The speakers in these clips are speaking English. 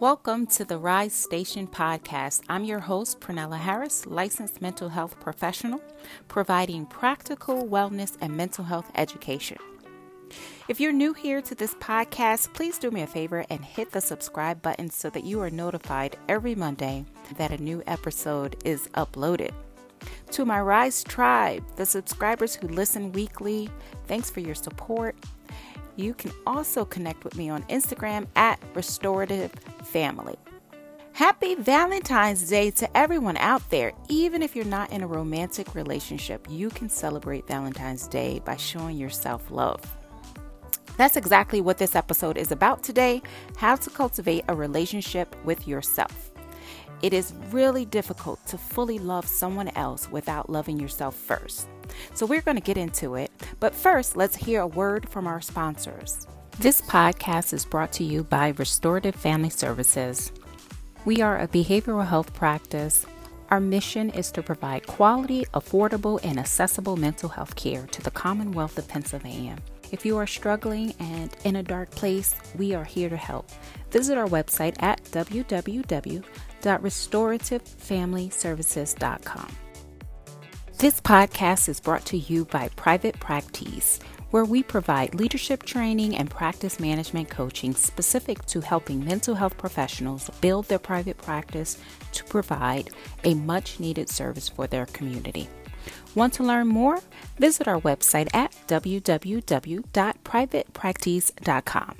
Welcome to the Rise Station podcast. I'm your host, Prunella Harris, licensed mental health professional, providing practical wellness and mental health education. If you're new here to this podcast, please do me a favor and hit the subscribe button so that you are notified every Monday that a new episode is uploaded. To my Rise tribe, the subscribers who listen weekly, thanks for your support you can also connect with me on Instagram at Restorative Family. Happy Valentine's Day to everyone out there. Even if you're not in a romantic relationship, you can celebrate Valentine's Day by showing yourself love. That's exactly what this episode is about today how to cultivate a relationship with yourself. It is really difficult to fully love someone else without loving yourself first. So we're going to get into it. But first, let's hear a word from our sponsors. This podcast is brought to you by Restorative Family Services. We are a behavioral health practice. Our mission is to provide quality, affordable, and accessible mental health care to the Commonwealth of Pennsylvania. If you are struggling and in a dark place, we are here to help. Visit our website at www.restorativefamilyservices.com. This podcast is brought to you by Private Practice, where we provide leadership training and practice management coaching specific to helping mental health professionals build their private practice to provide a much needed service for their community. Want to learn more? Visit our website at www.privatepractice.com.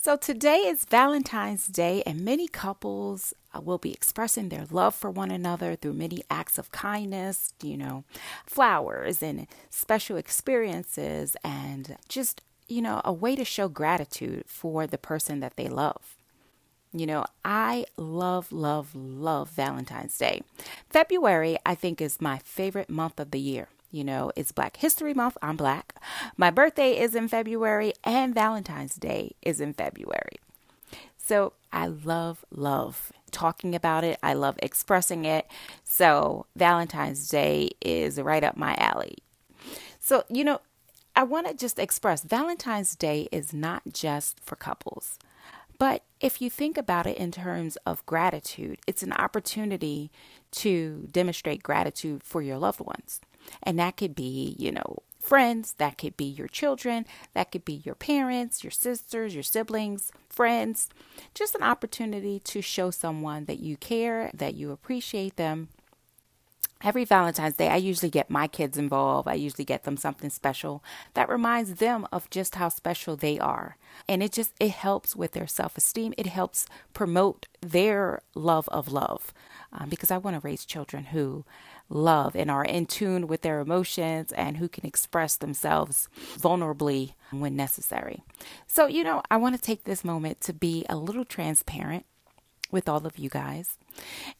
So, today is Valentine's Day, and many couples will be expressing their love for one another through many acts of kindness, you know, flowers and special experiences, and just, you know, a way to show gratitude for the person that they love. You know, I love, love, love Valentine's Day. February, I think, is my favorite month of the year. You know, it's Black History Month. I'm black. My birthday is in February, and Valentine's Day is in February. So I love, love talking about it. I love expressing it. So Valentine's Day is right up my alley. So, you know, I want to just express Valentine's Day is not just for couples. But if you think about it in terms of gratitude, it's an opportunity to demonstrate gratitude for your loved ones. And that could be, you know, friends, that could be your children, that could be your parents, your sisters, your siblings, friends. Just an opportunity to show someone that you care, that you appreciate them. Every Valentine's Day, I usually get my kids involved. I usually get them something special that reminds them of just how special they are. And it just it helps with their self-esteem. It helps promote their love of love. Um, because I want to raise children who love and are in tune with their emotions and who can express themselves vulnerably when necessary. So, you know, I want to take this moment to be a little transparent with all of you guys.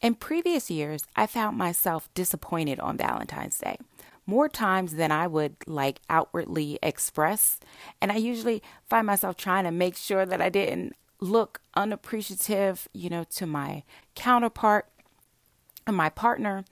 In previous years, I found myself disappointed on Valentine's Day more times than I would like outwardly express. And I usually find myself trying to make sure that I didn't look unappreciative, you know, to my counterpart my partner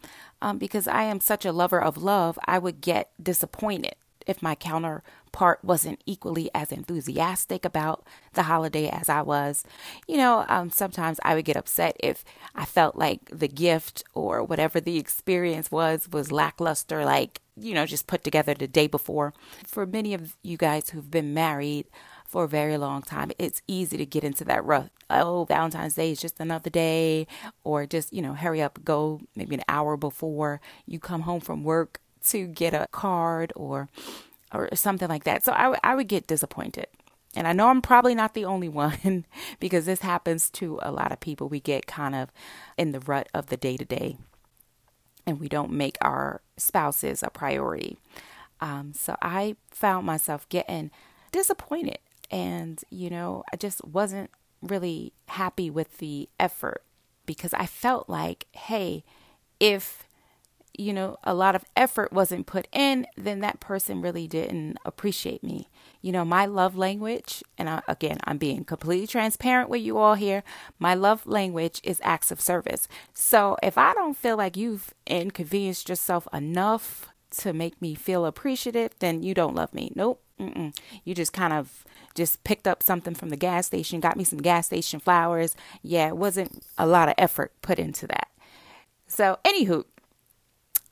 um, because I am such a lover of love, I would get disappointed if my counterpart wasn't equally as enthusiastic about the holiday as I was. You know, um, sometimes I would get upset if I felt like the gift or whatever the experience was was lackluster, like, you know, just put together the day before. For many of you guys who've been married, for a very long time, it's easy to get into that rut. Oh, Valentine's Day is just another day, or just, you know, hurry up, go maybe an hour before you come home from work to get a card or or something like that. So I, w- I would get disappointed. And I know I'm probably not the only one because this happens to a lot of people. We get kind of in the rut of the day to day and we don't make our spouses a priority. Um, so I found myself getting disappointed and, you know, I just wasn't really happy with the effort because I felt like, hey, if, you know, a lot of effort wasn't put in, then that person really didn't appreciate me. You know, my love language, and I, again, I'm being completely transparent with you all here. My love language is acts of service. So if I don't feel like you've inconvenienced yourself enough to make me feel appreciative, then you don't love me. Nope Mm-mm. You just kind of just picked up something from the gas station, got me some gas station flowers. Yeah, it wasn't a lot of effort put into that. So, anywho,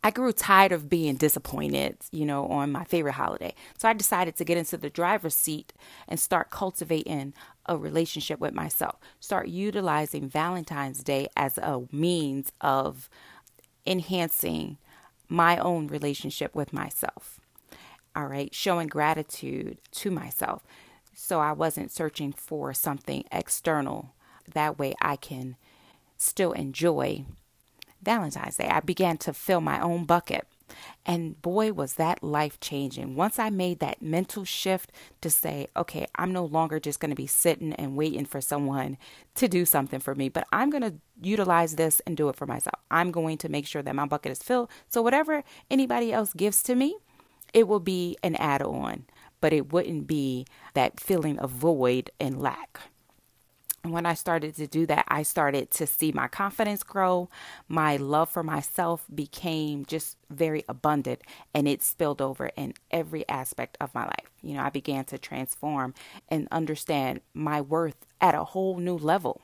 I grew tired of being disappointed, you know, on my favorite holiday. So I decided to get into the driver's seat and start cultivating a relationship with myself. Start utilizing Valentine's Day as a means of enhancing my own relationship with myself. All right, showing gratitude to myself. So I wasn't searching for something external. That way I can still enjoy Valentine's Day. I began to fill my own bucket. And boy, was that life changing. Once I made that mental shift to say, okay, I'm no longer just going to be sitting and waiting for someone to do something for me, but I'm going to utilize this and do it for myself. I'm going to make sure that my bucket is filled. So, whatever anybody else gives to me, it will be an add on, but it wouldn't be that feeling of void and lack. And when I started to do that, I started to see my confidence grow. My love for myself became just very abundant and it spilled over in every aspect of my life. You know, I began to transform and understand my worth at a whole new level.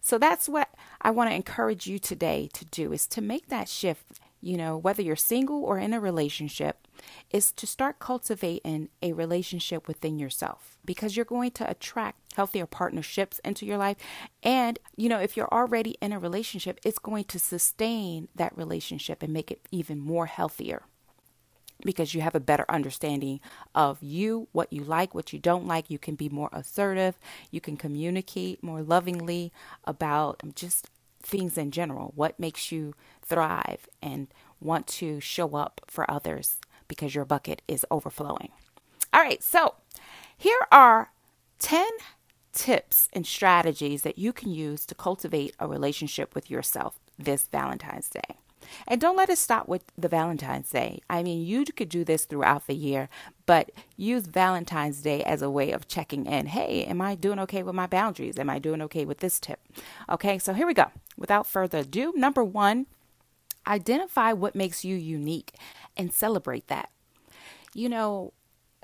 So that's what I want to encourage you today to do is to make that shift you know, whether you're single or in a relationship, is to start cultivating a relationship within yourself because you're going to attract healthier partnerships into your life. And, you know, if you're already in a relationship, it's going to sustain that relationship and make it even more healthier because you have a better understanding of you, what you like, what you don't like. You can be more assertive. You can communicate more lovingly about just things in general. What makes you thrive and want to show up for others because your bucket is overflowing. All right, so here are 10 tips and strategies that you can use to cultivate a relationship with yourself this Valentine's Day. And don't let it stop with the Valentine's Day. I mean, you could do this throughout the year, but use Valentine's Day as a way of checking in. Hey, am I doing okay with my boundaries? Am I doing okay with this tip? Okay, so here we go. Without further ado, number one, identify what makes you unique and celebrate that. You know,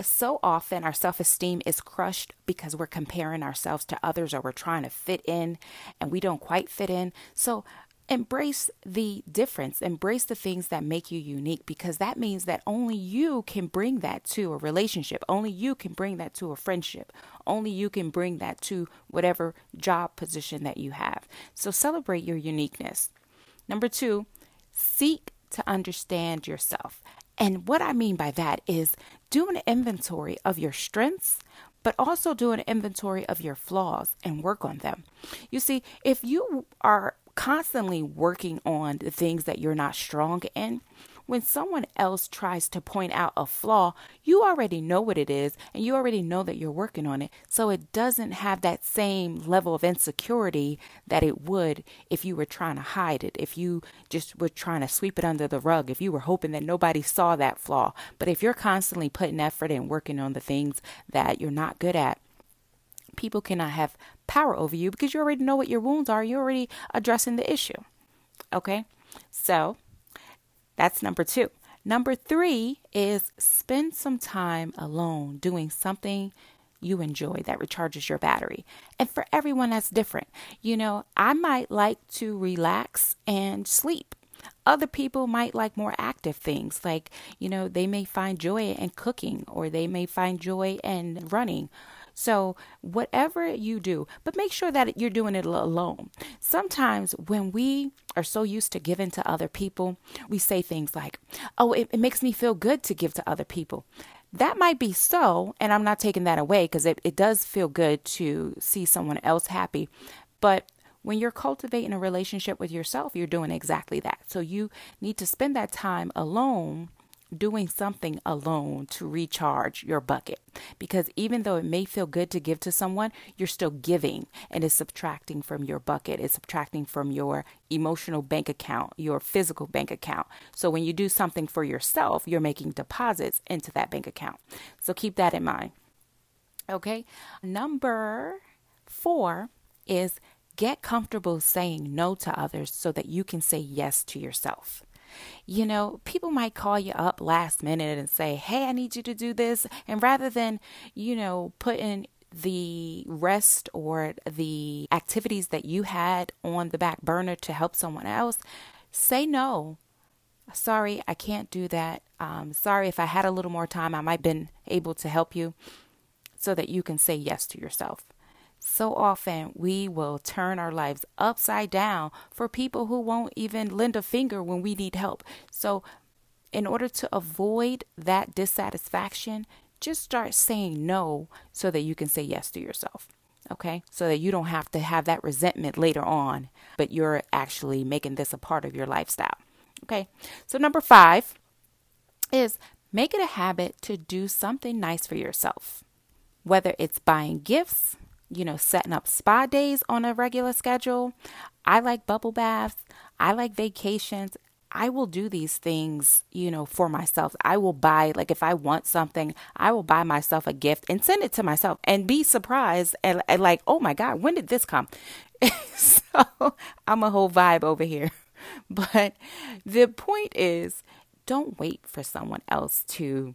so often our self esteem is crushed because we're comparing ourselves to others or we're trying to fit in and we don't quite fit in. So Embrace the difference, embrace the things that make you unique because that means that only you can bring that to a relationship. Only you can bring that to a friendship. Only you can bring that to whatever job position that you have. So celebrate your uniqueness. Number two, seek to understand yourself. And what I mean by that is do an inventory of your strengths, but also do an inventory of your flaws and work on them. You see, if you are constantly working on the things that you're not strong in, when someone else tries to point out a flaw, you already know what it is and you already know that you're working on it. So it doesn't have that same level of insecurity that it would if you were trying to hide it, if you just were trying to sweep it under the rug, if you were hoping that nobody saw that flaw. But if you're constantly putting effort and working on the things that you're not good at, people cannot have power over you because you already know what your wounds are. You're already addressing the issue. Okay? So that's number two. Number three is spend some time alone doing something you enjoy that recharges your battery. And for everyone, that's different. You know, I might like to relax and sleep. Other people might like more active things, like, you know, they may find joy in cooking or they may find joy in running so, whatever you do, but make sure that you're doing it alone. Sometimes when we are so used to giving to other people, we say things like, Oh, it, it makes me feel good to give to other people. That might be so, and I'm not taking that away because it, it does feel good to see someone else happy. But when you're cultivating a relationship with yourself, you're doing exactly that. So you need to spend that time alone doing something alone to recharge your bucket. Because even though it may feel good to give to someone, you're still giving and it's subtracting from your bucket. It's subtracting from your emotional bank account, your physical bank account. So when you do something for yourself, you're making deposits into that bank account. So keep that in mind. Okay. Number four is get comfortable saying no to others so that you can say yes to yourself. You know, people might call you up last minute and say, Hey, I need you to do this. And rather than, you know, putting the rest or the activities that you had on the back burner to help someone else, say no. Sorry, I can't do that. Um, sorry, if I had a little more time, I might have been able to help you so that you can say yes to yourself. So often we will turn our lives upside down for people who won't even lend a finger when we need help. So, in order to avoid that dissatisfaction, just start saying no so that you can say yes to yourself. Okay, so that you don't have to have that resentment later on, but you're actually making this a part of your lifestyle. Okay, so number five is make it a habit to do something nice for yourself, whether it's buying gifts, you know, setting up spa days on a regular schedule. I like bubble baths, I like vacations, I will do these things, you know, for myself. I will buy, like, if I want something, I will buy myself a gift and send it to myself and be surprised and, and like, oh my God, when did this come? so I'm a whole vibe over here. But the point is, don't wait for someone else to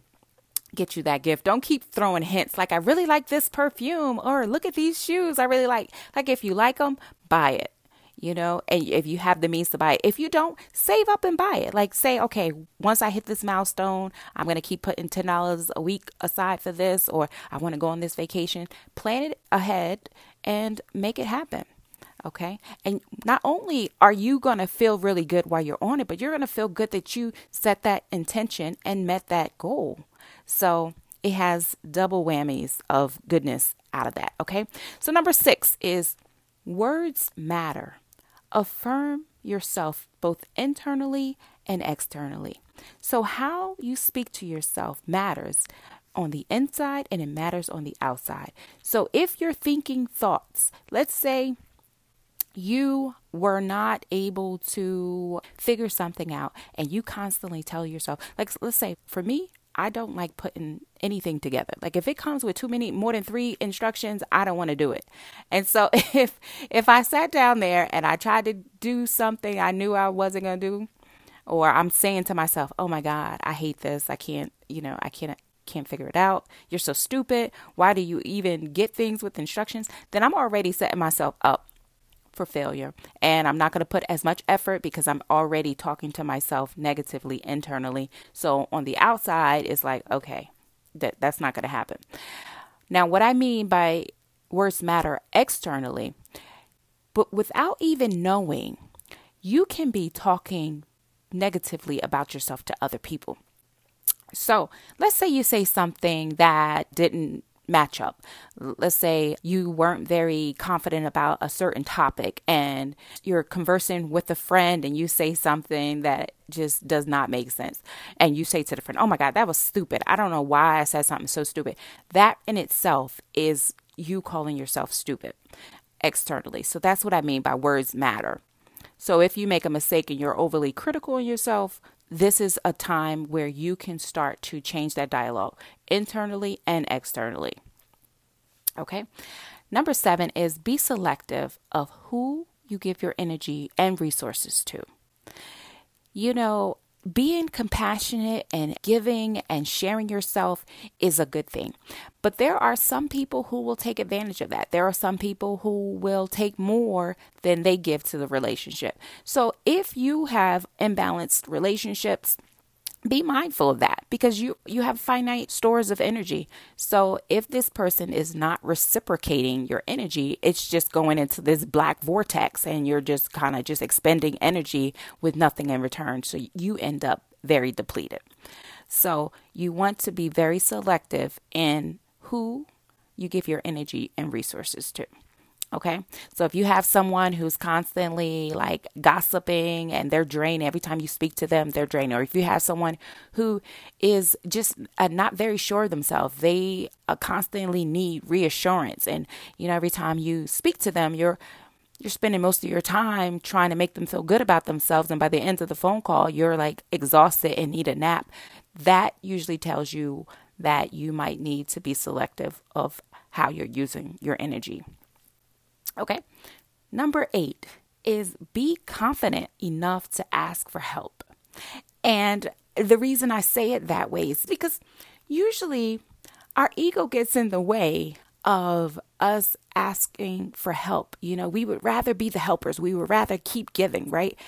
get you that gift. Don't keep throwing hints like I really like this perfume or look at these shoes I really like. Like if you like them, buy it you know, and if you have the means to buy it. If you don't, save up and buy it. Like say, okay, once I hit this milestone, I'm going to keep putting $10 a week aside for this, or I want to go on this vacation. Plan it ahead and make it happen. Okay. And not only are you going to feel really good while you're on it, but you're going to feel good that you set that intention and met that goal. So it has double whammies of goodness out of that. Okay. So number six is words matter. Affirm yourself both internally and externally. So, how you speak to yourself matters on the inside and it matters on the outside. So, if you're thinking thoughts, let's say you were not able to figure something out and you constantly tell yourself, like, let's say for me, I don't like putting anything together. Like if it comes with too many more than 3 instructions, I don't want to do it. And so if if I sat down there and I tried to do something I knew I wasn't going to do or I'm saying to myself, "Oh my god, I hate this. I can't, you know, I can't can't figure it out. You're so stupid. Why do you even get things with instructions?" Then I'm already setting myself up for failure. And I'm not going to put as much effort because I'm already talking to myself negatively internally. So on the outside, it's like, okay, that, that's not going to happen. Now, what I mean by words matter externally, but without even knowing, you can be talking negatively about yourself to other people. So let's say you say something that didn't matchup. Let's say you weren't very confident about a certain topic and you're conversing with a friend and you say something that just does not make sense. And you say to the friend, Oh my God, that was stupid. I don't know why I said something so stupid. That in itself is you calling yourself stupid externally. So that's what I mean by words matter. So if you make a mistake and you're overly critical in yourself, this is a time where you can start to change that dialogue internally and externally. Okay. Number seven is be selective of who you give your energy and resources to. You know, being compassionate and giving and sharing yourself is a good thing. But there are some people who will take advantage of that. There are some people who will take more than they give to the relationship. So if you have imbalanced relationships, be mindful of that because you you have finite stores of energy. So if this person is not reciprocating your energy it's just going into this black vortex and you're just kind of just expending energy with nothing in return. So you end up very depleted. So you want to be very selective in who you give your energy and resources to Okay. So if you have someone who's constantly like gossiping and they're draining every time you speak to them, they're draining. Or if you have someone who is just uh, not very sure of themselves, they uh, constantly need reassurance. And, you know, every time you speak to them, you're, you're spending most of your time trying to make them feel good about themselves. And by the end of the phone call, you're like exhausted and need a nap. That usually tells you that you might need to be selective of how you're using your energy. Okay. Number eight is be confident enough to ask for help. And the reason I say it that way is because usually our ego gets in the way of us asking for help. You know, we would rather be the helpers, we would rather keep giving, right?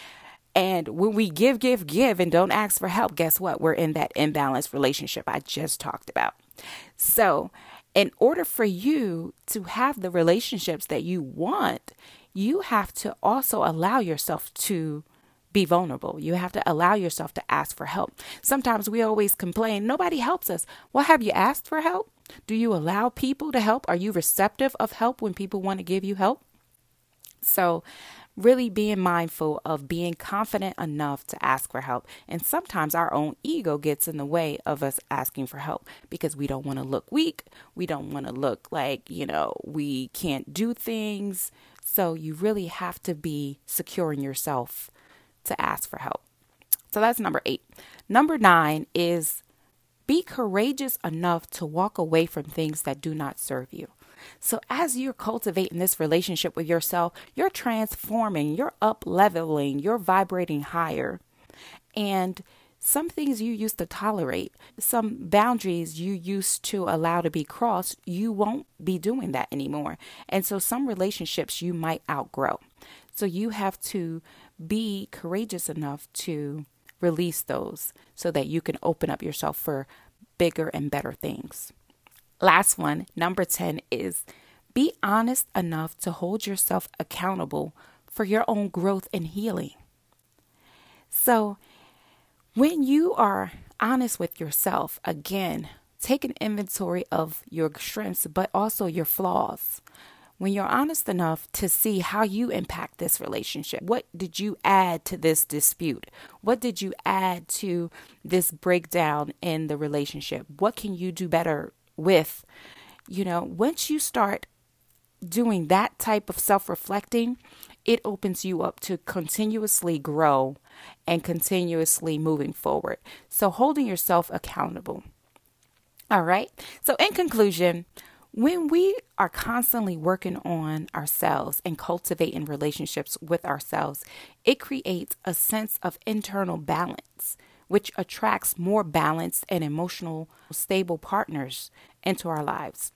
And when we give, give, give and don't ask for help, guess what? We're in that imbalanced relationship I just talked about. So, in order for you to have the relationships that you want, you have to also allow yourself to be vulnerable. You have to allow yourself to ask for help. Sometimes we always complain, nobody helps us. Well, have you asked for help? Do you allow people to help? Are you receptive of help when people want to give you help? So, really being mindful of being confident enough to ask for help. And sometimes our own ego gets in the way of us asking for help because we don't want to look weak. We don't want to look like, you know, we can't do things. So you really have to be secure in yourself to ask for help. So that's number eight. Number nine is be courageous enough to walk away from things that do not serve you. So, as you're cultivating this relationship with yourself, you're transforming, you're up leveling, you're vibrating higher. And some things you used to tolerate, some boundaries you used to allow to be crossed, you won't be doing that anymore. And so, some relationships you might outgrow. So, you have to be courageous enough to release those so that you can open up yourself for bigger and better things. Last one, number 10 is be honest enough to hold yourself accountable for your own growth and healing. So, when you are honest with yourself, again, take an inventory of your strengths, but also your flaws. When you're honest enough to see how you impact this relationship, what did you add to this dispute? What did you add to this breakdown in the relationship? What can you do better with. You know, once you start doing that type of self reflecting, it opens you up to continuously grow and continuously moving forward. So, holding yourself accountable. All right. So, in conclusion, when we are constantly working on ourselves and cultivating relationships with ourselves, it creates a sense of internal balance which attracts more balanced and emotional stable partners into our lives.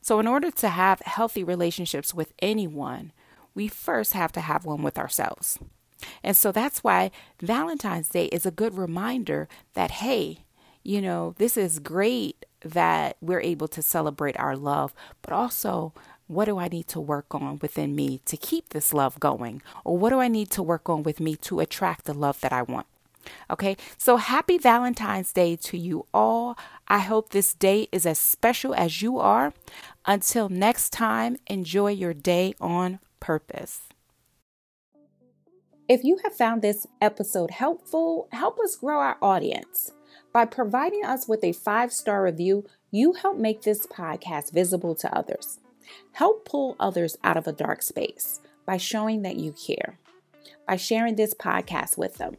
So, in order to have healthy relationships with anyone, we first have to have one with ourselves. And so that's why Valentine's Day is a good reminder that, hey, you know, this is great that we're able to celebrate our love, but also what do I need to work on within me to keep this love going? Or what do I need to work on with me to attract the love that I want? Okay, so happy Valentine's Day to you all. I hope this day is as special as you are. Until next time, enjoy your day on purpose. If you have found this episode helpful, help us grow our audience. By providing us with a five star review, you help make this podcast visible to others. Help pull others out of a dark space by showing that you care, by sharing this podcast with them.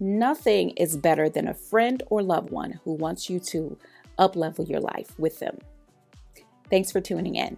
Nothing is better than a friend or loved one who wants you to uplevel your life with them. Thanks for tuning in.